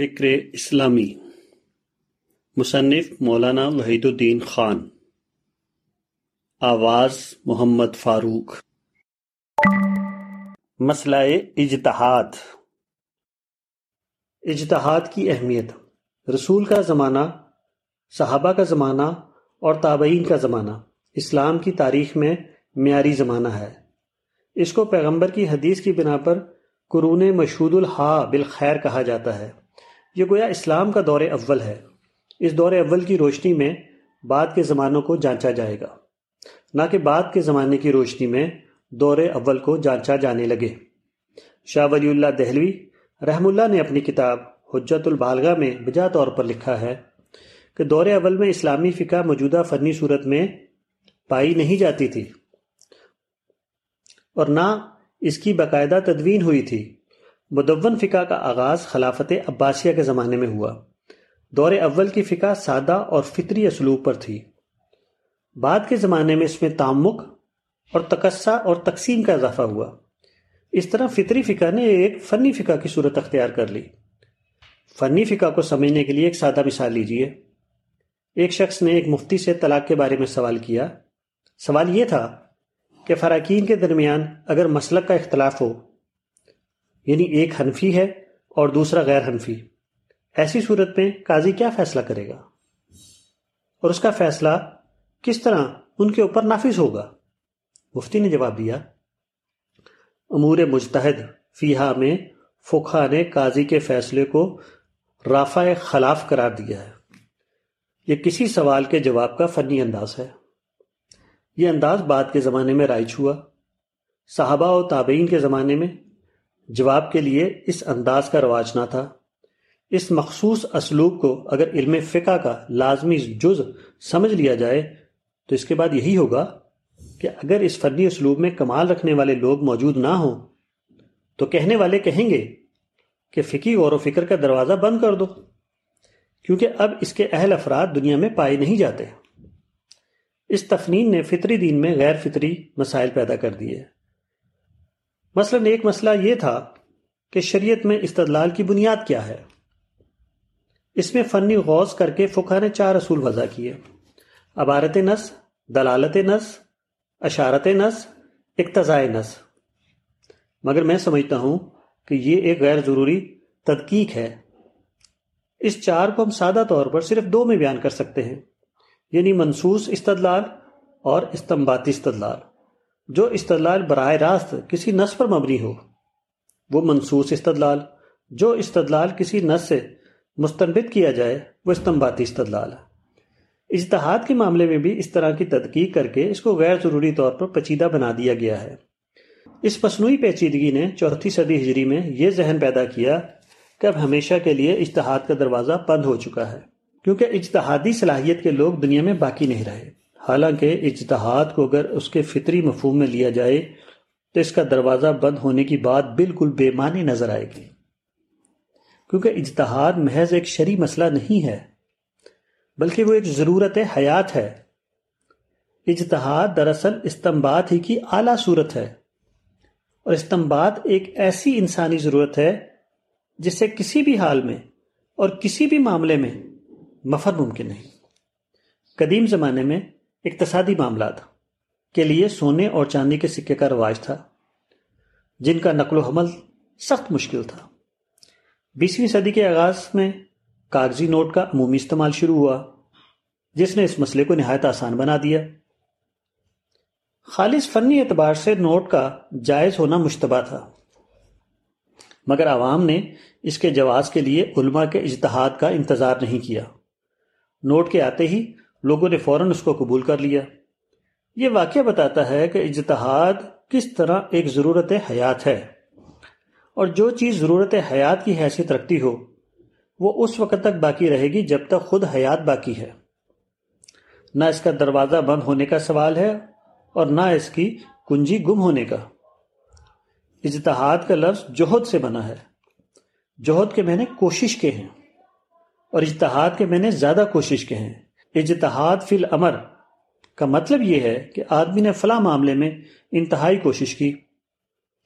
فکر اسلامی۔ مصنف مولانا وحید الدین خان۔ آواز محمد فاروق۔ مسئلہ اجتہاد۔ اجتہاد کی اہمیت۔ رسول کا زمانہ، صحابہ کا زمانہ اور تابعین کا زمانہ۔ اسلام کی تاریخ میں معیاری زمانہ ہے۔ اس کو پیغمبر کی حدیث کی بنا پر قرون مشہود الحا بالخیر کہا جاتا ہے۔ یہ گویا اسلام کا دور اول ہے۔ اس دور اول کی روشنی میں بعد کے زمانوں کو جانچا جائے گا۔ نہ کہ بعد کے زمانے کی روشنی میں دور اول کو جانچا جانے لگے۔ شاہ ولی اللہ دہلوی رحم اللہ نے اپنی کتاب حجت البالغہ میں بجا طور پر لکھا ہے کہ دور اول میں اسلامی فقہ موجودہ فنی صورت میں پائی نہیں جاتی تھی اور نہ اس کی باقاعدہ تدوین ہوئی تھی۔ مدون فقہ کا آغاز خلافت عباسیہ کے زمانے میں ہوا۔ دور اول کی فقہ سادہ اور فطری اسلوب پر تھی۔ بعد کے زمانے میں اس میں تعمق اور تقسہ اور تقسیم کا اضافہ ہوا۔ اس طرح فطری فقہ نے ایک فنی فقہ کی صورت اختیار کر لی۔ فنی فقہ کو سمجھنے کے لیے ایک سادہ مثال لیجیے۔ ایک شخص نے ایک مفتی سے طلاق کے بارے میں سوال کیا۔ سوال یہ تھا کہ فراکین کے درمیان اگر مسلک کا اختلاف ہو یعنی ایک حنفی ہے اور دوسرا غیر حنفی۔ ایسی صورت میں قاضی کیا فیصلہ کرے گا؟ اور اس کا فیصلہ کس طرح ان کے اوپر نافذ ہوگا؟ مفتی نے جواب دیا، امور مجتہد فیہا میں فقہ نے قاضی کے فیصلے کو رافع خلاف قرار دیا ہے۔ یہ کسی سوال کے جواب کا فنی انداز ہے۔ یہ انداز بعد کے زمانے میں رائج ہوا۔ صحابہ و تابعین کے زمانے میں جواب کے لیے اس انداز کا رواج نہ تھا۔ اس مخصوص اسلوب کو اگر علم فقہ کا لازمی جز سمجھ لیا جائے، تو اس کے بعد یہی ہوگا کہ اگر اس فنی اسلوب میں کمال رکھنے والے لوگ موجود نہ ہوں، تو کہنے والے کہیں گے کہ فقی غور و فکر کا دروازہ بند کر دو، کیونکہ اب اس کے اہل افراد دنیا میں پائے نہیں جاتے۔ اس تفنین نے فطری دین میں غیر فطری مسائل پیدا کر دیے۔ مثلا ایک مسئلہ یہ تھا کہ شریعت میں استدلال کی بنیاد کیا ہے۔ اس میں فنی غوض کر کے فقہ نے چار اصول وضع کیے۔ عبارت نس دلالت نس اشارت نس اقتضاء نس مگر میں سمجھتا ہوں کہ یہ ایک غیر ضروری تدقیق ہے۔ اس چار کو ہم سادہ طور پر صرف دو میں بیان کر سکتے ہیں یعنی منصوص استدلال اور استمباتی استدلال۔ جو استدلال براہ راست کسی نس پر مبنی ہو۔ وہ منصوص استدلال، جو استدلال کسی نس سے مستنبت کیا جائے، وہ استمباتی استدلال۔ اجتہاد کے معاملے میں بھی اس طرح کی تدقیق کر کے اس کو غیر ضروری طور پر پچیدہ بنا دیا گیا ہے۔ اس مصنوعی پیچیدگی نے چوتھی صدی ہجری میں یہ ذہن پیدا کیا کہ اب ہمیشہ کے لیے اجتہاد کا دروازہ بند ہو چکا ہے، کیونکہ اجتہادی صلاحیت کے لوگ دنیا میں باقی نہیں رہے۔ حالانکہ اجتہاد کو اگر اس کے فطری مفہوم میں لیا جائے، تو اس کا دروازہ بند ہونے کی بات بالکل بے معنی نظر آئے گی۔ کیونکہ اجتہاد محض ایک شرعی مسئلہ نہیں ہے، بلکہ وہ ایک ضرورت حیات ہے۔ اجتہاد دراصل استمباد ہی کی اعلیٰ صورت ہے، اور استمباد ایک ایسی انسانی ضرورت ہے جس سے کسی بھی حال میں اور کسی بھی معاملے میں مفر ممکن نہیں۔ قدیم زمانے میں اقتصادی معاملات کے لیے سونے اور چاندی کے سکے کا رواج تھا، جن کا نقل و حمل سخت مشکل تھا۔ بیسویں صدی کے آغاز میں کاغذی نوٹ کا عمومی استعمال شروع ہوا، جس نے اس مسئلے کو نہایت آسان بنا دیا۔ خالص فنی اعتبار سے نوٹ کا جائز ہونا مشتبہ تھا، مگر عوام نے اس کے جواز کے لیے علماء کے اجتہاد کا انتظار نہیں کیا۔ نوٹ کے آتے ہی لوگوں نے فوراً اس کو قبول کر لیا۔ یہ واقعہ بتاتا ہے کہ اجتہاد کس طرح ایک ضرورت حیات ہے۔ اور جو چیز ضرورت حیات کی حیثیت رکھتی ہو، وہ اس وقت تک باقی رہے گی جب تک خود حیات باقی ہے۔ نہ اس کا دروازہ بند ہونے کا سوال ہے اور نہ اس کی کنجی گم ہونے کا۔ اجتہاد کا لفظ جوہد سے بنا ہے۔ جوہد کے میں نے کوشش کے ہیں۔ اور اجتہاد کے میں نے زیادہ کوشش کے ہیں۔ اجتہاد فی الامر کا مطلب یہ ہے کہ آدمی نے فلاں معاملے میں انتہائی کوشش کی۔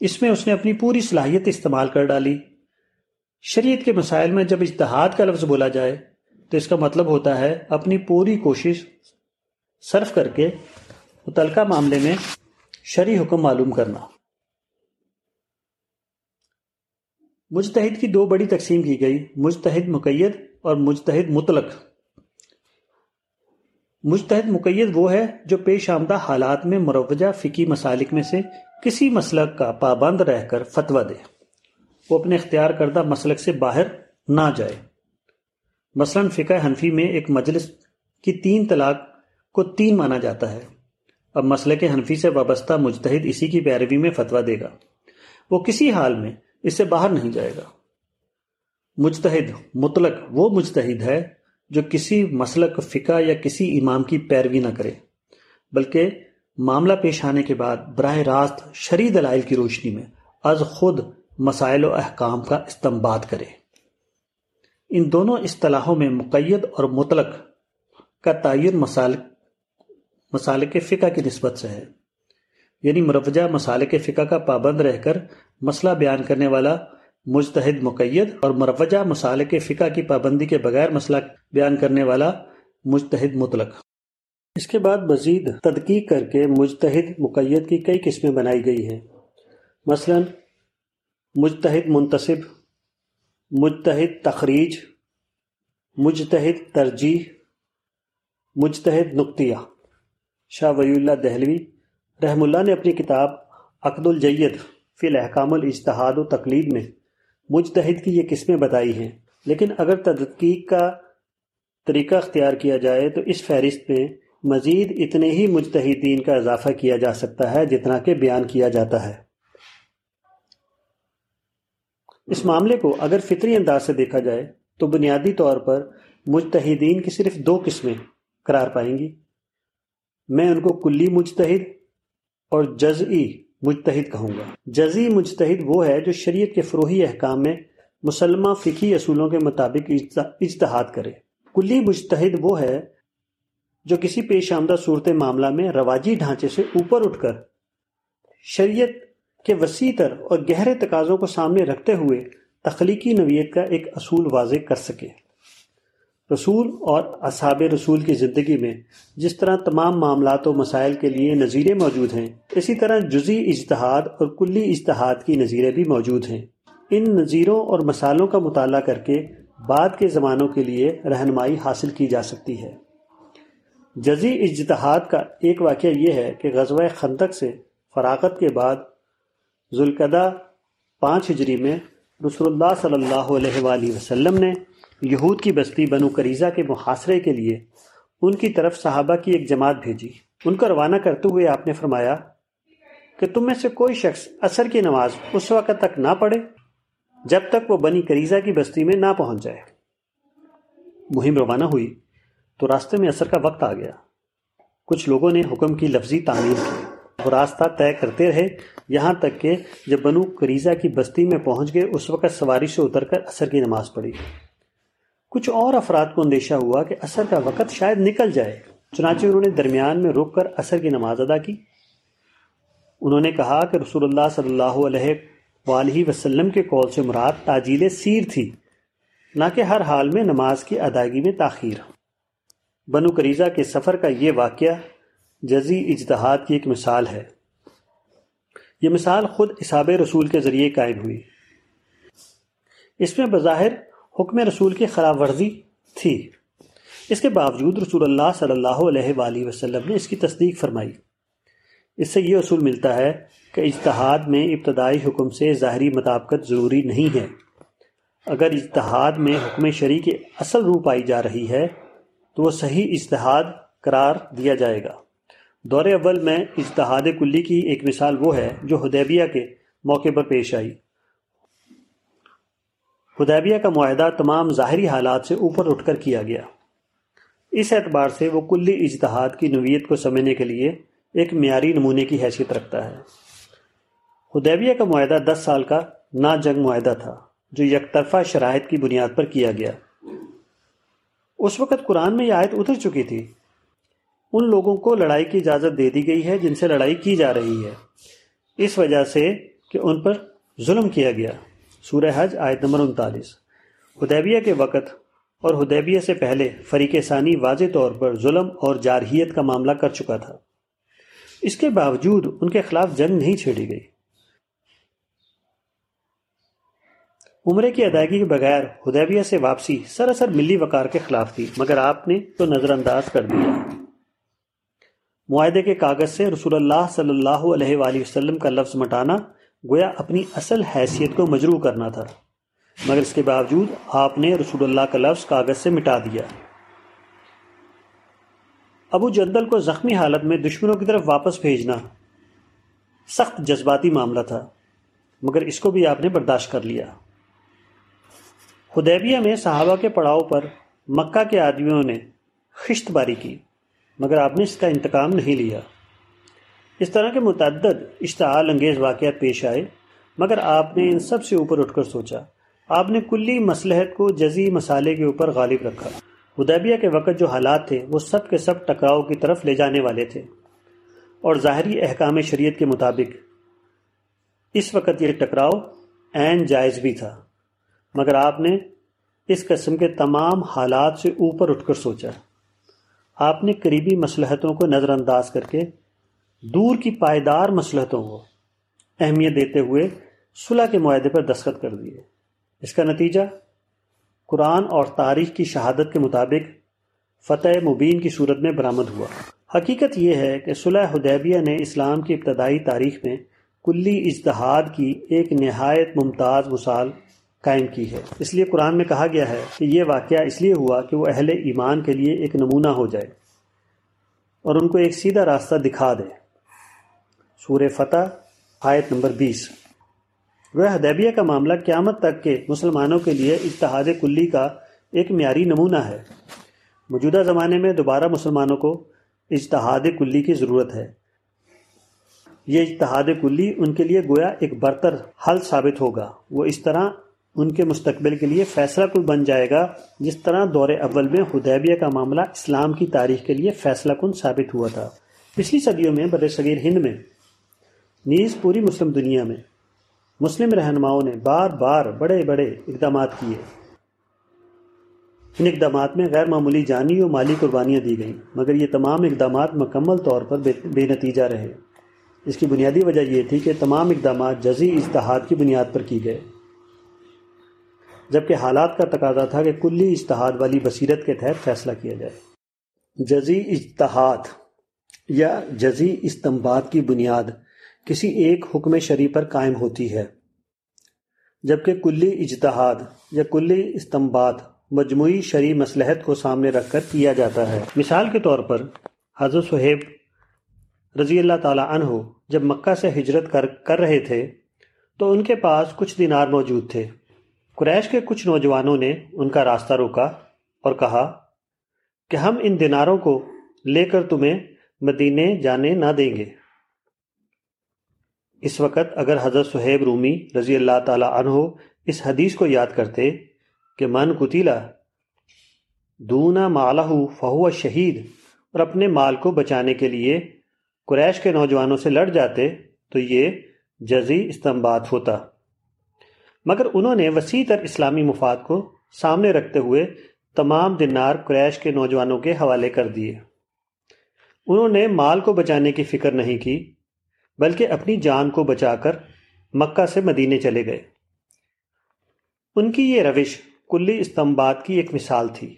اس میں اس نے اپنی پوری صلاحیت استعمال کر ڈالی۔ شریعت کے مسائل میں جب اجتہاد کا لفظ بولا جائے تو اس کا مطلب ہوتا ہے اپنی پوری کوشش صرف کر کے متعلقہ معاملے میں شرعی حکم معلوم کرنا۔ مجتہد کی دو بڑی تقسیم کی گئی، مجتہد مقید اور مجتہد مطلق۔ مجتہد مقید وہ ہے جو پیش آمدہ حالات میں مروجہ فقی مسالک میں سے کسی مسلک کا پابند رہ کر فتویٰ دے۔ وہ اپنے اختیار کردہ مسلک سے باہر نہ جائے۔ مثلا فقہ حنفی میں ایک مجلس کی تین طلاق کو تین مانا جاتا ہے۔ اب مسلک حنفی سے وابستہ مجتہد اسی کی پیروی میں فتویٰ دے گا۔ وہ کسی حال میں اس سے باہر نہیں جائے گا۔ مجتہد مطلق وہ مجتہد ہے جو کسی مسلک فقہ یا کسی امام کی پیروی نہ کرے، بلکہ معاملہ پیش آنے کے بعد براہ راست شری دلائل کی روشنی میں از خود مسائل و احکام کا استمباد کرے۔ ان دونوں اصطلاحوں میں مقید اور مطلق کا تعین مسالک کے فقہ کی نسبت سے ہے۔ یعنی مروجہ مسالک فقہ کا پابند رہ کر مسئلہ بیان کرنے والا مجتہد مقید اور مروجہ مسالک فقہ کی پابندی کے بغیر مسئلہ بیان کرنے والا مجتہد مطلق۔ اس کے بعد مزید تدقیق کر کے مجتہد مقید کی کئی قسمیں بنائی گئی ہیں۔ مثلا، مجتہد منتصب، مجتہد تخریج، مجتہد ترجیح، مجتہد نقطیہ۔ شاہ ولی اللہ دہلوی رحم اللہ نے اپنی کتاب عقد الجید فی الحکام الاجتہاد و تقلید میں مجتہد کی یہ قسمیں بتائی ہیں۔ لیکن اگر تدقیق کا طریقہ اختیار کیا جائے تو اس فہرست میں مزید اتنے ہی مجتہدین کا اضافہ کیا جا سکتا ہے جتنا کہ بیان کیا جاتا ہے۔ اس معاملے کو اگر فطری انداز سے دیکھا جائے تو بنیادی طور پر مجتہدین کی صرف دو قسمیں قرار پائیں گی۔ میں ان کو کلی مجتہد اور جزئی مجتہد کہوں گا۔ جزی مجتہد وہ ہے جو شریعت کے فروحی احکام میں مسلمہ فقی اصولوں کے مطابق اجتہاد کرے۔ کلی مجتہد وہ ہے جو کسی پیش آمدہ صورت معاملہ میں رواجی ڈھانچے سے اوپر اٹھ کر شریعت کے وسیع تر اور گہرے تقاضوں کو سامنے رکھتے ہوئے تخلیقی نویت کا ایک اصول واضح کر سکے۔ رسول اور اصحاب رسول کی زندگی میں جس طرح تمام معاملات و مسائل کے لیے نظیریں موجود ہیں، اسی طرح جزی اجتہاد اور کلی اجتہاد کی نظیریں بھی موجود ہیں۔ ان نظیروں اور مسالوں کا مطالعہ کر کے بعد کے زمانوں کے لیے رہنمائی حاصل کی جا سکتی ہے۔ جزی اجتہاد کا ایک واقعہ یہ ہے کہ غزوہ خندق سے فراغت کے بعد ذوالقدہ پانچ ہجری میں رسول اللہ صلی اللہ علیہ وآلہ وسلم نے یہود کی بستی بنو کریزہ کے محاصرے کے لیے ان کی طرف صحابہ کی ایک جماعت بھیجی۔ ان کو روانہ کرتے ہوئے آپ نے فرمایا کہ تم میں سے کوئی شخص عصر کی نماز اس وقت تک نہ پڑھے جب تک وہ بنی کریزہ کی بستی میں نہ پہنچ جائے۔ مہم روانہ ہوئی تو راستے میں اثر کا وقت آ گیا۔ کچھ لوگوں نے حکم کی لفظی تعمیر کی وہ راستہ طے کرتے رہے۔ یہاں تک کہ جب بنو کریزہ کی بستی میں پہنچ گئے، اس وقت سواری سے اتر کر اثر کی نماز پڑھی۔ کچھ اور افراد کو اندیشہ ہوا کہ اثر کا وقت شاید نکل جائے۔ چنانچہ انہوں نے درمیان میں رک کر اثر کی نماز ادا کی۔ انہوں نے کہا کہ رسول اللہ صلی اللہ علیہ وآلہ وسلم کے قول سے مراد تاجیل سیر تھی، نہ کہ ہر حال میں نماز کی ادائیگی میں تاخیر۔ بنو کریزہ کے سفر کا یہ واقعہ جزی اجتہاد کی ایک مثال ہے۔ یہ مثال خود اساب رسول کے ذریعے قائم ہوئی۔ اس میں بظاہر حکم رسول کی خراب ورزی تھی۔ اس کے باوجود رسول اللہ صلی اللہ علیہ وآلہ وسلم نے اس کی تصدیق فرمائی۔ اس سے یہ اصول ملتا ہے کہ اجتہاد میں ابتدائی حکم سے ظاہری مطابقت ضروری نہیں ہے۔ اگر اجتہاد میں حکم شریع کی اصل روح پائی جا رہی ہے، تو وہ صحیح اجتہاد قرار دیا جائے گا۔ دور اول میں اجتہاد کلی کی ایک مثال وہ ہے جو حدیبیہ کے موقع پر پیش آئی۔ حدیبیہ کا معاہدہ تمام ظاہری حالات سے اوپر اٹھ کر کیا گیا۔ اس اعتبار سے وہ کلی اجتہاد کی نوعیت کو سمجھنے کے لیے ایک معیاری نمونے کی حیثیت رکھتا ہے۔ حدیبیہ کا معاہدہ دس سال کا نا جنگ معاہدہ تھا، جو یک طرفہ شرائط کی بنیاد پر کیا گیا۔ اس وقت قرآن میں یہ آیت اتر چکی تھی۔ ان لوگوں کو لڑائی کی اجازت دے دی گئی ہے جن سے لڑائی کی جا رہی ہے۔ اس وجہ سے کہ ان پر ظلم کیا گیا۔ سورہ حج آیت نمبر انتالیس۔ حدیبیہ کے وقت اور حدیبیہ سے پہلے فریق ثانی واضح طور پر ظلم اور جارحیت کا معاملہ کر چکا تھا۔ اس کے باوجود ان کے خلاف جنگ نہیں چھیڑی گئی۔ عمرے کی ادائیگی کے بغیر حدیبیہ سے واپسی سراسر ملی وقار کے خلاف تھی، مگر آپ نے تو نظر انداز کر دیا۔ معاہدے کے کاغذ سے رسول اللہ صلی اللہ علیہ وآلہ وسلم کا لفظ مٹانا گویا اپنی اصل حیثیت کو مجروع کرنا تھا۔ مگر اس کے باوجود آپ نے رسول اللہ کا لفظ کاغذ سے مٹا دیا۔ ابو جندل کو زخمی حالت میں دشمنوں کی طرف واپس بھیجنا سخت جذباتی معاملہ تھا، مگر اس کو بھی آپ نے برداشت کر لیا۔ خدیبیہ میں صحابہ کے پڑاؤ پر مکہ کے آدمیوں نے خشت باری کی، مگر آپ نے اس کا انتقام نہیں لیا۔ اس طرح کے متعدد اشتعال انگیز واقعات پیش آئے، مگر آپ نے ان سب سے اوپر اٹھ کر سوچا۔ آپ نے کلی مسلحت کو جزی مسالے کے اوپر غالب رکھا۔ حدیبیہ کے وقت جو حالات تھے، وہ سب کے سب ٹکراؤ کی طرف لے جانے والے تھے۔ اور ظاہری احکام شریعت کے مطابق، اس وقت یہ ٹکراؤ عین جائز بھی تھا۔ مگر آپ نے اس قسم کے تمام حالات سے اوپر اٹھ کر سوچا۔ آپ نے قریبی مسلحتوں کو نظر انداز کر کے دور کی پائیدار مسلحتوں کو اہمیت دیتے ہوئے صلح کے معاہدے پر دستخط کر دیے۔ اس کا نتیجہ قرآن اور تاریخ کی شہادت کے مطابق فتح مبین کی صورت میں برآمد ہوا۔ حقیقت یہ ہے کہ صلح حدیبیہ نے اسلام کی ابتدائی تاریخ میں کلی اجتہاد کی ایک نہایت ممتاز مثال قائم کی ہے۔ اس لیے قرآن میں کہا گیا ہے کہ یہ واقعہ اس لیے ہوا کہ وہ اہل ایمان کے لیے ایک نمونہ ہو جائے اور ان کو ایک سیدھا راستہ دکھا دے۔ سور فتح، آیت نمبر بیس۔ وہ حدیبیہ کا معاملہ قیامت تک کے مسلمانوں کے لیے اتحاد کلی کا ایک معیاری نمونہ ہے۔ موجودہ زمانے میں دوبارہ مسلمانوں کو اجتہاد کلی کی ضرورت ہے۔ یہ اجتہاد کلی ان کے لیے گویا ایک برتر حل ثابت ہوگا۔ وہ اس طرح ان کے مستقبل کے لیے فیصلہ کن بن جائے گا، جس طرح دور اول میں حدیبیہ کا معاملہ اسلام کی تاریخ کے لیے فیصلہ کن ثابت ہوا تھا۔ پچھلی صدیوں میں بر صغیر ہند میں نیز پوری مسلم دنیا میں مسلم رہنماؤں نے بار بار بڑے بڑے اقدامات کیے۔ ان اقدامات میں غیر معمولی جانی و مالی قربانیاں دی گئیں، مگر یہ تمام اقدامات مکمل طور پر بے نتیجہ رہے۔ اس کی بنیادی وجہ یہ تھی کہ تمام اقدامات جزی اجتہاد کی بنیاد پر کی گئے۔ جبکہ حالات کا تقاضا تھا کہ کلی اجتہاد والی بصیرت کے تحت فیصلہ کیا جائے۔ جزی اجتہاد یا جزی استمباد کی بنیاد کسی ایک حکم شریع پر قائم ہوتی ہے۔ جبکہ کلی اجتہاد یا کلی استمباد مجموعی شرعی مسلحت کو سامنے رکھ کر کیا جاتا ہے۔ مثال کے طور پر حضرت صہیب رضی اللہ تعالیٰ عنہ جب مکہ سے ہجرت کر کر رہے تھے تو ان کے پاس کچھ دینار موجود تھے۔ قریش کے کچھ نوجوانوں نے ان کا راستہ روکا اور کہا کہ ہم ان دیناروں کو لے کر تمہیں مدینے جانے نہ دیں گے۔ اس وقت اگر حضرت صہیب رومی رضی اللہ تعالی عنہ اس حدیث کو یاد کرتے کہ من کتیلا دونا مالہ فہو شہید اور اپنے مال کو بچانے کے لیے قریش کے نوجوانوں سے لڑ جاتے تو یہ جزی استمباد ہوتا۔ مگر انہوں نے وسیع تر اسلامی مفاد کو سامنے رکھتے ہوئے تمام دنار قریش کے نوجوانوں کے حوالے کر دیے۔ انہوں نے مال کو بچانے کی فکر نہیں کی۔ بلکہ اپنی جان کو بچا کر مکہ سے مدینے چلے گئے۔ ان کی یہ روش کلی استمباد کی ایک مثال تھی۔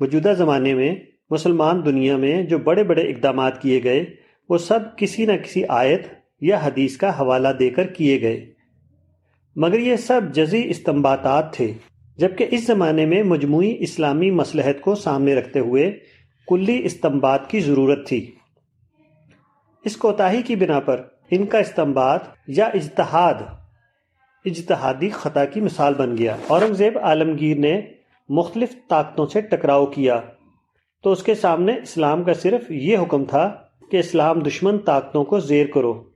موجودہ زمانے میں مسلمان دنیا میں جو بڑے بڑے اقدامات کیے گئے، وہ سب کسی نہ کسی آیت یا حدیث کا حوالہ دے کر کیے گئے۔ مگر یہ سب جزی استمباتات تھے، جبکہ اس زمانے میں مجموعی اسلامی مسلحت کو سامنے رکھتے ہوئے کلی استمبات کی ضرورت تھی۔ اس کوتاہی کی بنا پر ان کا استمباد یا اجتہاد، اجتہادی خطا کی مثال بن گیا۔ اورنگزیب عالمگیر نے مختلف طاقتوں سے ٹکراؤ کیا۔ تو اس کے سامنے اسلام کا صرف یہ حکم تھا کہ اسلام دشمن طاقتوں کو زیر کرو۔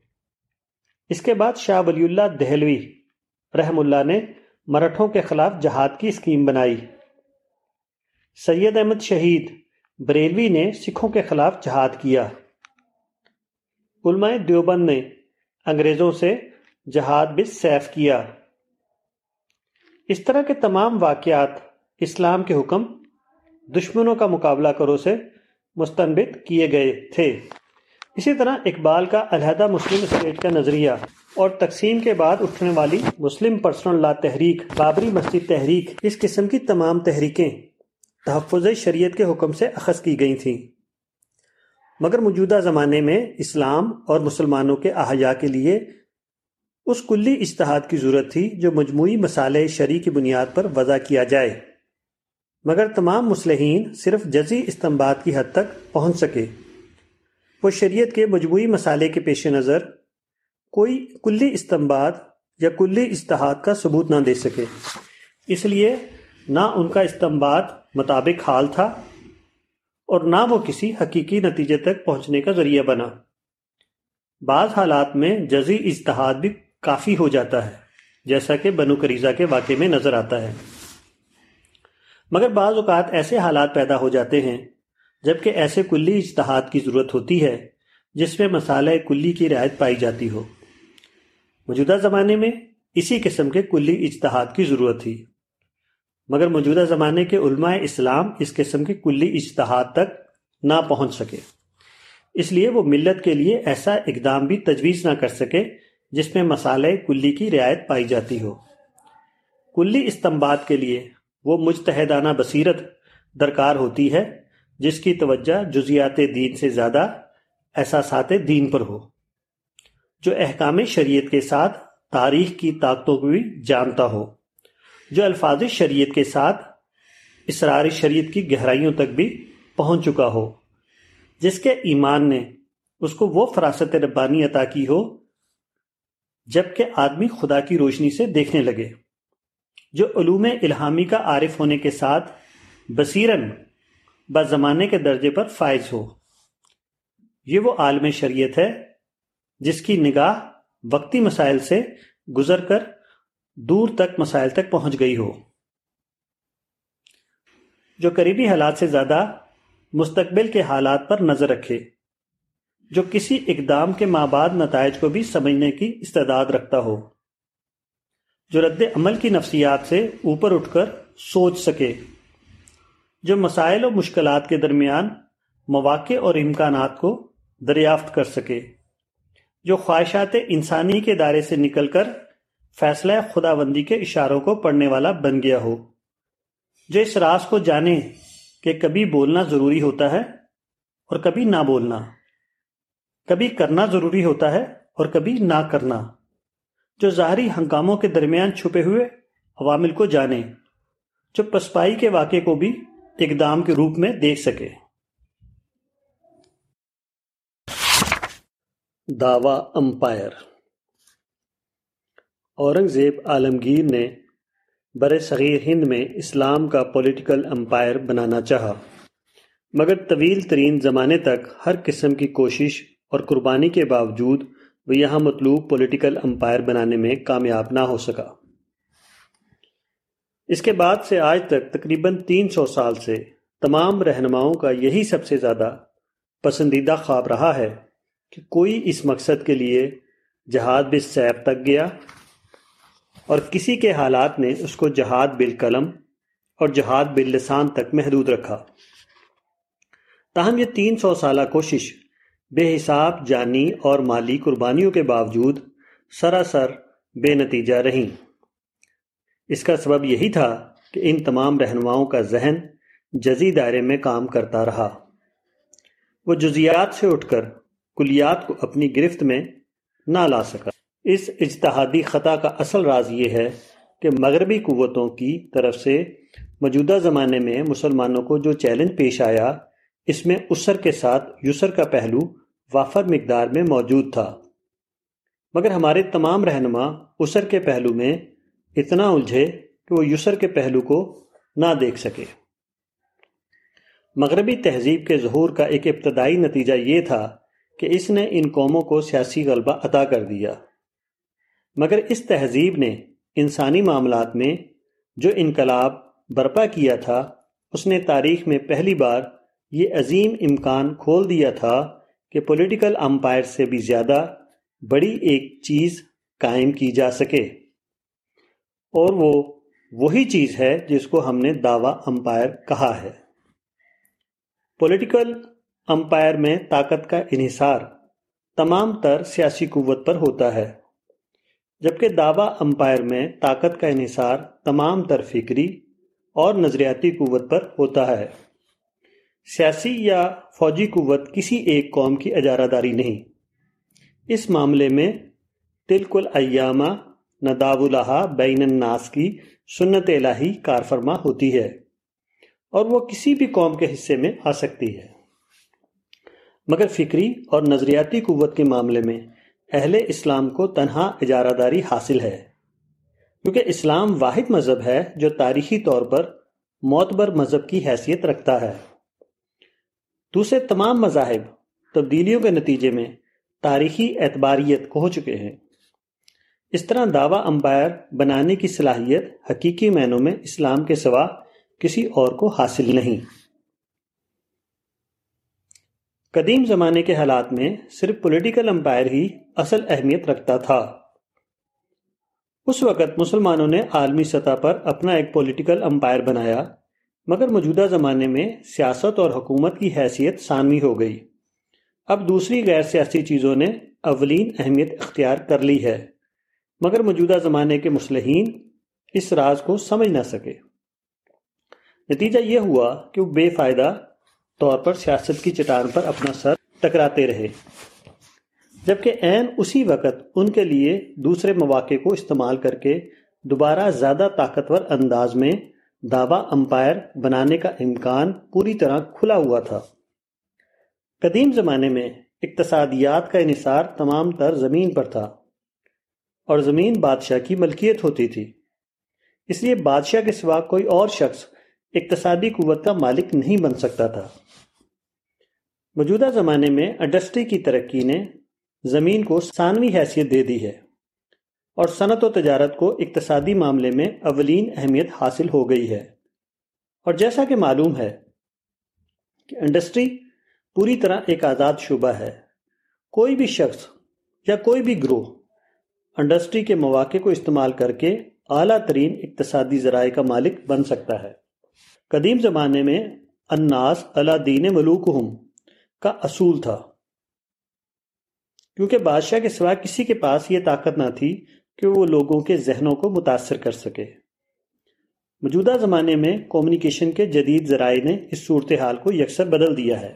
اس کے بعد شاہ ولی اللہ دہلوی رحم اللہ نے مرٹھوں کے خلاف جہاد کی اسکیم بنائی۔ سید احمد شہید بریلوی نے سکھوں کے خلاف جہاد کیا۔ علماء دیوبند نے انگریزوں سے جہاد بس سیف کیا۔ اس طرح کے تمام واقعات اسلام کے حکم دشمنوں کا مقابلہ کرو سے مستنبت کیے گئے تھے۔ اسی طرح اقبال کا علیحدہ مسلم اسٹیٹ کا نظریہ اور تقسیم کے بعد اٹھنے والی مسلم پرسنل لا تحریک، بابری مسجد تحریک، اس قسم کی تمام تحریکیں تحفظ شریعت کے حکم سے اخذ کی گئی تھیں۔ مگر موجودہ زمانے میں اسلام اور مسلمانوں کے احیاء کے لیے اس کلی اجتہاد کی ضرورت تھی جو مجموعی مسالے شرع کی بنیاد پر وضع کیا جائے۔ مگر تمام مسلحین صرف جزی استمباد کی حد تک پہنچ سکے۔ وہ شریعت کے مجموعی مسالے کے پیش نظر کوئی کلی استمباد یا کلی اجتہاد کا ثبوت نہ دے سکے۔ اس لیے نہ ان کا استمباد مطابق حال تھا اور نہ وہ کسی حقیقی نتیجے تک پہنچنے کا ذریعہ بنا۔ بعض حالات میں جزی اجتہاد بھی کافی ہو جاتا ہے، جیسا کہ بنو کریزہ کے واقعے میں نظر آتا ہے۔ مگر بعض اوقات ایسے حالات پیدا ہو جاتے ہیں، جبکہ ایسے کلی اجتہاد کی ضرورت ہوتی ہے جس میں مسالہ کلی کی رعایت پائی جاتی ہو۔ موجودہ زمانے میں اسی قسم کے کلی اجتہاد کی ضرورت تھی۔ مگر موجودہ زمانے کے علماء اسلام اس قسم کے کلی اجتہاد تک نہ پہنچ سکے۔ اس لیے وہ ملت کے لیے ایسا اقدام بھی تجویز نہ کر سکے جس میں مسالہ کلی کی رعایت پائی جاتی ہو۔ کلی استمباد کے لیے وہ مجتہدانہ بصیرت درکار ہوتی ہے جس کی توجہ جزیات دین سے زیادہ احساسات دین پر ہو۔ جو احکام شریعت کے ساتھ تاریخ کی طاقتوں کو بھی جانتا ہو۔ جو الفاظ شریعت کے ساتھ اسرار شریعت کی گہرائیوں تک بھی پہنچ چکا ہو، جس کے ایمان نے اس کو وہ فراست ربانی عطا کی ہو، جبکہ آدمی خدا کی روشنی سے دیکھنے لگے، جو علوم الہامی کا عارف ہونے کے ساتھ بصیرن زمانے کے درجے پر فائز ہو۔ یہ وہ عالم شریعت ہے جس کی نگاہ وقتی مسائل سے گزر کر دور تک مسائل تک پہنچ گئی ہو۔ جو قریبی حالات سے زیادہ مستقبل کے حالات پر نظر رکھے، جو کسی اقدام کے ماں بعد نتائج کو بھی سمجھنے کی استعداد رکھتا ہو، جو رد عمل کی نفسیات سے اوپر اٹھ کر سوچ سکے، جو مسائل و مشکلات کے درمیان مواقع اور امکانات کو دریافت کر سکے، جو خواہشات انسانی کے دائرے سے نکل کر فیصلہ خدا بندی کے اشاروں کو پڑھنے والا بن گیا ہو۔ جو اس راز کو جانے کہ کبھی بولنا ضروری ہوتا ہے اور کبھی نہ بولنا۔ کبھی کرنا ضروری ہوتا ہے اور کبھی نہ کرنا۔ جو ظاہری ہنگاموں کے درمیان چھپے ہوئے عوامل کو جانے۔ جو پسپائی کے واقعے کو بھی اقدام کے روپ میں دیکھ سکے۔ دعوی امپائر۔ اورنگزیب عالمگیر نے بر صغیر ہند میں اسلام کا پولیٹیکل امپائر بنانا چاہا۔ مگر طویل ترین زمانے تک ہر قسم کی کوشش اور قربانی کے باوجود وہ یہاں مطلوب پولیٹیکل امپائر بنانے میں کامیاب نہ ہو سکا۔ اس کے بعد سے آج تک تقریباً تین سو سال سے تمام رہنماؤں کا یہی سب سے زیادہ پسندیدہ خواب رہا ہے کہ کوئی اس مقصد کے لیے جہاد بس سیب تک گیا اور کسی کے حالات نے اس کو جہاد بالقلم اور جہاد باللسان تک محدود رکھا۔ تاہم یہ تین سو سالہ کوشش بے حساب، جانی اور مالی قربانیوں کے باوجود سراسر بے نتیجہ رہیں۔ اس کا سبب یہی تھا کہ ان تمام رہنماؤں کا ذہن جزی دائرے میں کام کرتا رہا۔ وہ جزیات سے اٹھ کر کلیات کو اپنی گرفت میں نہ لا سکا۔ اس اجتہادی خطا کا اصل راز یہ ہے کہ مغربی قوتوں کی طرف سے موجودہ زمانے میں مسلمانوں کو جو چیلنج پیش آیا، اس میں اسر کے ساتھ یسر کا پہلو وافر مقدار میں موجود تھا۔ مگر ہمارے تمام رہنما اسر کے پہلو میں اتنا الجھے کہ وہ یسر کے پہلو کو نہ دیکھ سکے۔ مغربی تہذیب کے ظہور کا ایک ابتدائی نتیجہ یہ تھا کہ اس نے ان قوموں کو سیاسی غلبہ عطا کر دیا۔ مگر اس تہذیب نے انسانی معاملات میں جو انقلاب برپا کیا تھا، اس نے تاریخ میں پہلی بار یہ عظیم امکان کھول دیا تھا کہ پولیٹیکل امپائر سے بھی زیادہ بڑی ایک چیز قائم کی جا سکے۔ اور وہ وہی چیز ہے جس کو ہم نے دعوی امپائر کہا ہے۔ پولیٹیکل امپائر میں طاقت کا انحصار تمام تر سیاسی قوت پر ہوتا ہے۔ جبکہ دعوی امپائر میں طاقت کا انحصار تمام تر فکری اور نظریاتی قوت پر ہوتا ہے۔ سیاسی یا فوجی قوت کسی ایک قوم کی اجارہ داری نہیں۔ اس معاملے میں تلک الایامہ نداب الحا بین الناس کی سنت الہی کار فرما ہوتی ہے اور وہ کسی بھی قوم کے حصے میں آ سکتی ہے۔ مگر فکری اور نظریاتی قوت کے معاملے میں اہل اسلام کو تنہا اجارہ داری حاصل ہے۔ کیونکہ اسلام واحد مذہب ہے جو تاریخی طور پر معتبر مذہب کی حیثیت رکھتا ہے۔ دوسرے تمام مذاہب تبدیلیوں کے نتیجے میں تاریخی اعتباریت کو ہو چکے ہیں۔ اس طرح دعوی امپائر بنانے کی صلاحیت حقیقی معنوں میں اسلام کے سوا کسی اور کو حاصل نہیں۔ قدیم زمانے کے حالات میں صرف پولیٹیکل امپائر ہی اصل اہمیت رکھتا تھا۔ اس وقت مسلمانوں نے عالمی سطح پر اپنا ایک پولیٹیکل امپائر بنایا، مگر موجودہ زمانے میں سیاست اور حکومت کی حیثیت ثانوی ہو گئی۔ اب دوسری غیر سیاسی چیزوں نے اولین اہمیت اختیار کر لی ہے۔ مگر موجودہ زمانے کے مسلحین اس راز کو سمجھ نہ سکے۔ نتیجہ یہ ہوا کہ وہ بے فائدہ طور پر سیاست کی چٹان پر اپنا سر ٹکراتے رہے۔ جبکہ عین اسی وقت ان کے لیے دوسرے مواقع کو استعمال کر کے دوبارہ زیادہ طاقتور انداز میں دعوی امپائر بنانے کا امکان پوری طرح کھلا ہوا تھا۔ قدیم زمانے میں اقتصادیات کا انحصار تمام تر زمین پر تھا اور زمین بادشاہ کی ملکیت ہوتی تھی۔ اس لیے بادشاہ کے سوا کوئی اور شخص اقتصادی قوت کا مالک نہیں بن سکتا تھا۔ موجودہ زمانے میں انڈسٹری کی ترقی نے زمین کو ثانوی حیثیت دے دی ہے اور صنعت و تجارت کو اقتصادی معاملے میں اولین اہمیت حاصل ہو گئی ہے۔ اور جیسا کہ معلوم ہے کہ انڈسٹری پوری طرح ایک آزاد شعبہ ہے۔ کوئی بھی شخص یا کوئی بھی گروہ انڈسٹری کے مواقع کو استعمال کر کے اعلیٰ ترین اقتصادی ذرائع کا مالک بن سکتا ہے۔ قدیم زمانے میں اناس اللہ دین ملوکہم کا اصول تھا۔ کیونکہ بادشاہ کے سوا کسی کے پاس یہ طاقت نہ تھی کہ وہ لوگوں کے ذہنوں کو متاثر کر سکے۔ موجودہ زمانے میں کومنیکیشن کے جدید ذرائع نے اس صورتحال کو یکسر بدل دیا ہے۔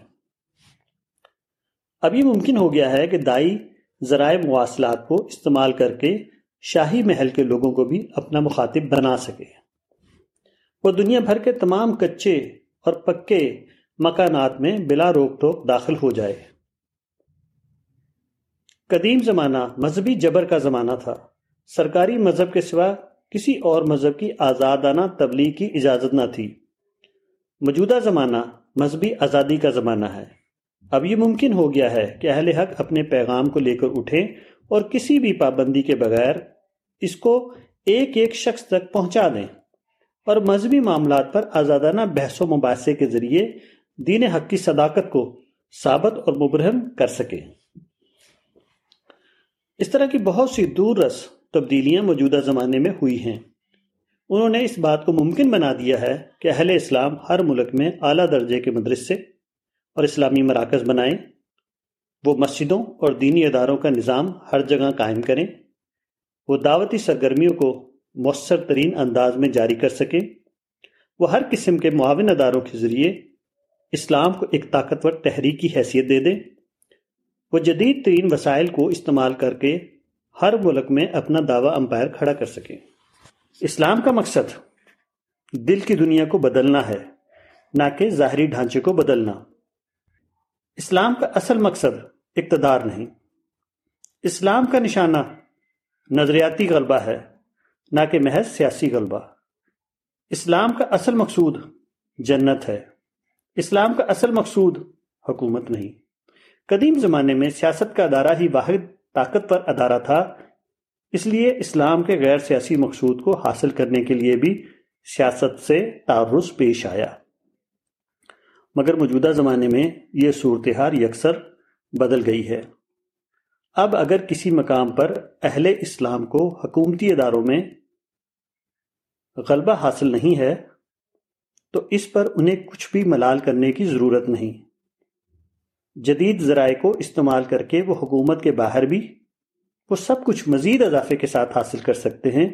اب یہ ممکن ہو گیا ہے کہ دائی ذرائع مواصلات کو استعمال کر کے شاہی محل کے لوگوں کو بھی اپنا مخاطب بنا سکے۔ وہ دنیا بھر کے تمام کچے اور پکے مکانات میں بلا روک ٹوک داخل ہو جائے۔ قدیم زمانہ مذہبی جبر کا زمانہ تھا۔ سرکاری مذہب کے سوا کسی اور مذہب کی آزادانہ تبلیغ کی اجازت نہ تھی۔ موجودہ زمانہ مذہبی آزادی کا زمانہ ہے۔ اب یہ ممکن ہو گیا ہے کہ اہل حق اپنے پیغام کو لے کر اٹھیں اور کسی بھی پابندی کے بغیر اس کو ایک ایک شخص تک پہنچا دیں۔ اور مذہبی معاملات پر آزادانہ بحث و مباحثے کے ذریعے دین حق کی صداقت کو ثابت اور مبرہم کر سکیں۔ اس طرح کی بہت سی دور رس تبدیلیاں موجودہ زمانے میں ہوئی ہیں۔ انہوں نے اس بات کو ممکن بنا دیا ہے کہ اہل اسلام ہر ملک میں اعلیٰ درجے کے مدرسے اور اسلامی مراکز بنائیں۔ وہ مسجدوں اور دینی اداروں کا نظام ہر جگہ قائم کریں۔ وہ دعوتی سرگرمیوں کو مؤثر ترین انداز میں جاری کر سکیں۔ وہ ہر قسم کے معاون اداروں کے ذریعے اسلام کو ایک طاقتور تحریکی حیثیت دے دیں۔ وہ جدید ترین وسائل کو استعمال کر کے ہر ملک میں اپنا دعویٰ امپائر کھڑا کر سکیں۔ اسلام کا مقصد دل کی دنیا کو بدلنا ہے، نہ کہ ظاہری ڈھانچے کو بدلنا۔ اسلام کا اصل مقصد اقتدار نہیں۔ اسلام کا نشانہ نظریاتی غلبہ ہے، نہ کہ محض سیاسی غلبہ۔ اسلام کا اصل مقصود جنت ہے۔ اسلام کا اصل مقصود حکومت نہیں۔ قدیم زمانے میں سیاست کا ادارہ ہی واحد طاقت پر ادارہ تھا، اس لیے اسلام کے غیر سیاسی مقصود کو حاصل کرنے کے لیے بھی سیاست سے تعرض پیش آیا۔ مگر موجودہ زمانے میں یہ صورتحال یکسر بدل گئی ہے۔ اب اگر کسی مقام پر اہل اسلام کو حکومتی اداروں میں غلبہ حاصل نہیں ہے، تو اس پر انہیں کچھ بھی ملال کرنے کی ضرورت نہیں۔ جدید ذرائع کو استعمال کر کے وہ حکومت کے باہر بھی وہ سب کچھ مزید اضافے کے ساتھ حاصل کر سکتے ہیں،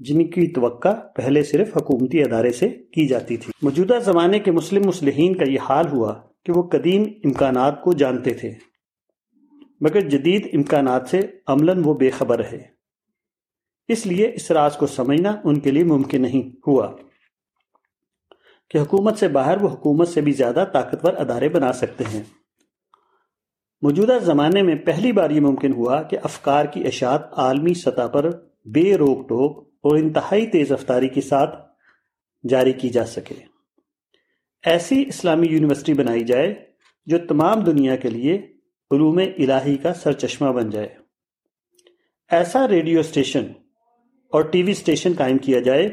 جن کی توقع پہلے صرف حکومتی ادارے سے کی جاتی تھی۔ موجودہ زمانے کے مسلم مسلحین کا یہ حال ہوا کہ وہ قدیم امکانات کو جانتے تھے، مگر جدید امکانات سے عملاً وہ بے خبر ہے اس لیے اس راز کو سمجھنا ان کے لیے ممکن نہیں ہوا کہ حکومت سے باہر وہ حکومت سے بھی زیادہ طاقتور ادارے بنا سکتے ہیں۔ موجودہ زمانے میں پہلی بار یہ ممکن ہوا کہ افکار کی اشاعت عالمی سطح پر بے روک ٹوک اور انتہائی تیز رفتاری کے ساتھ جاری کی جا سکے۔ ایسی اسلامی یونیورسٹی بنائی جائے جو تمام دنیا کے لیے علوم الہی کا سر چشمہ بن جائے۔ ایسا ریڈیو اسٹیشن اور ٹی وی اسٹیشن قائم کیا جائے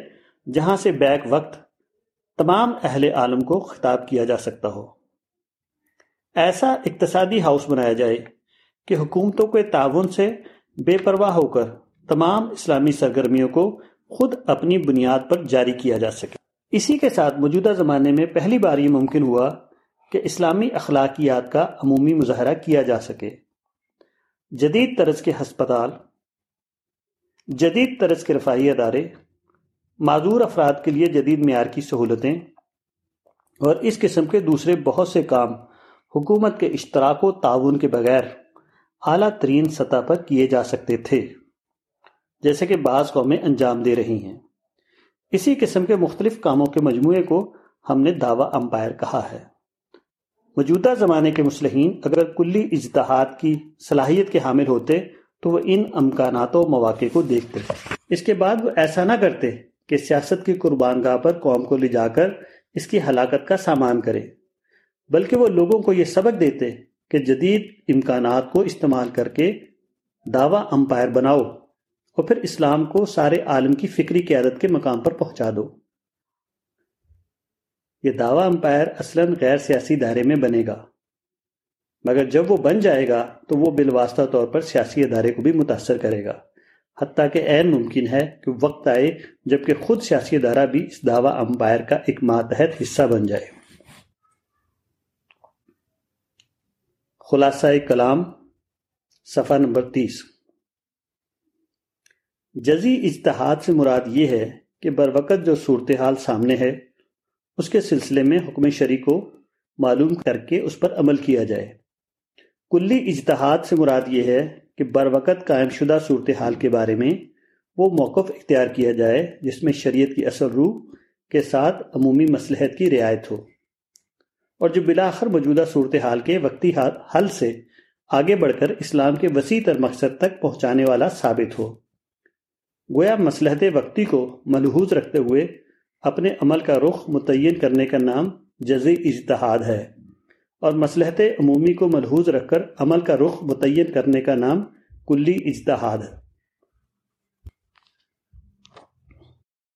جہاں سے بیک وقت تمام اہل عالم کو خطاب کیا جا سکتا ہو۔ ایسا اقتصادی ہاؤس بنایا جائے کہ حکومتوں کے تعاون سے بے پرواہ ہو کر تمام اسلامی سرگرمیوں کو خود اپنی بنیاد پر جاری کیا جا سکے۔ اسی کے ساتھ موجودہ زمانے میں پہلی بار یہ ممکن ہوا کہ اسلامی اخلاقیات کا عمومی مظاہرہ کیا جا سکے۔ جدید طرز کے ہسپتال، جدید طرز کے رفائی ادارے، معذور افراد کے لیے جدید معیار کی سہولتیں اور اس قسم کے دوسرے بہت سے کام حکومت کے اشتراک و تعاون کے بغیر اعلیٰ ترین سطح پر کیے جا سکتے تھے، جیسے کہ بعض قومیں انجام دے رہی ہیں۔ اسی قسم کے مختلف کاموں کے مجموعے کو ہم نے دعویٰ امپائر کہا ہے۔ موجودہ زمانے کے مسلحین اگر کلی اجتہاد کی صلاحیت کے حامل ہوتے تو وہ ان امکانات و مواقع کو دیکھتے۔ اس کے بعد وہ ایسا نہ کرتے کہ سیاست کی قربان گاہ پر قوم کو لے جا کر اس کی ہلاکت کا سامان کرے۔ بلکہ وہ لوگوں کو یہ سبق دیتے کہ جدید امکانات کو استعمال کر کے دعویٰ امپائر بناؤ اور پھر اسلام کو سارے عالم کی فکری قیادت کے مقام پر پہنچا دو۔ یہ دعویٰ امپائر اصلاً غیر سیاسی دائرے میں بنے گا۔ مگر جب وہ بن جائے گا تو وہ بالواسطہ طور پر سیاسی ادارے کو بھی متاثر کرے گا۔ حتیٰ کہ عین ممکن ہے کہ وقت آئے جبکہ خود سیاسی ادارہ بھی اس دعویٰ امپائر کا ایک ماتحت حصہ بن جائے۔ خلاصہ کلام صفحہ نمبر تیس۔ جزی اجتہاد سے مراد یہ ہے کہ بر وقت جو صورتحال سامنے ہے، اس کے سلسلے میں حکم شریع کو معلوم کر کے اس پر عمل کیا جائے۔ کلی اجتہاد سے مراد یہ ہے کہ بر وقت قائم شدہ صورتحال کے بارے میں وہ موقف اختیار کیا جائے جس میں شریعت کی اثر روح کے ساتھ عمومی مصلحت کی رعایت ہو۔ اور جو بلاخر موجودہ صورتحال کے وقتی حل سے آگے بڑھ کر اسلام کے وسیع تر مقصد تک پہنچانے والا ثابت ہو۔ گویا مصلحت وقتی کو ملحوظ رکھتے ہوئے اپنے عمل کا رخ متعین کرنے کا نام جزی اجتہاد ہے اور مصلحت عمومی کو ملحوظ رکھ کر عمل کا رخ متعین کرنے کا نام کلی اجتہاد۔ ہے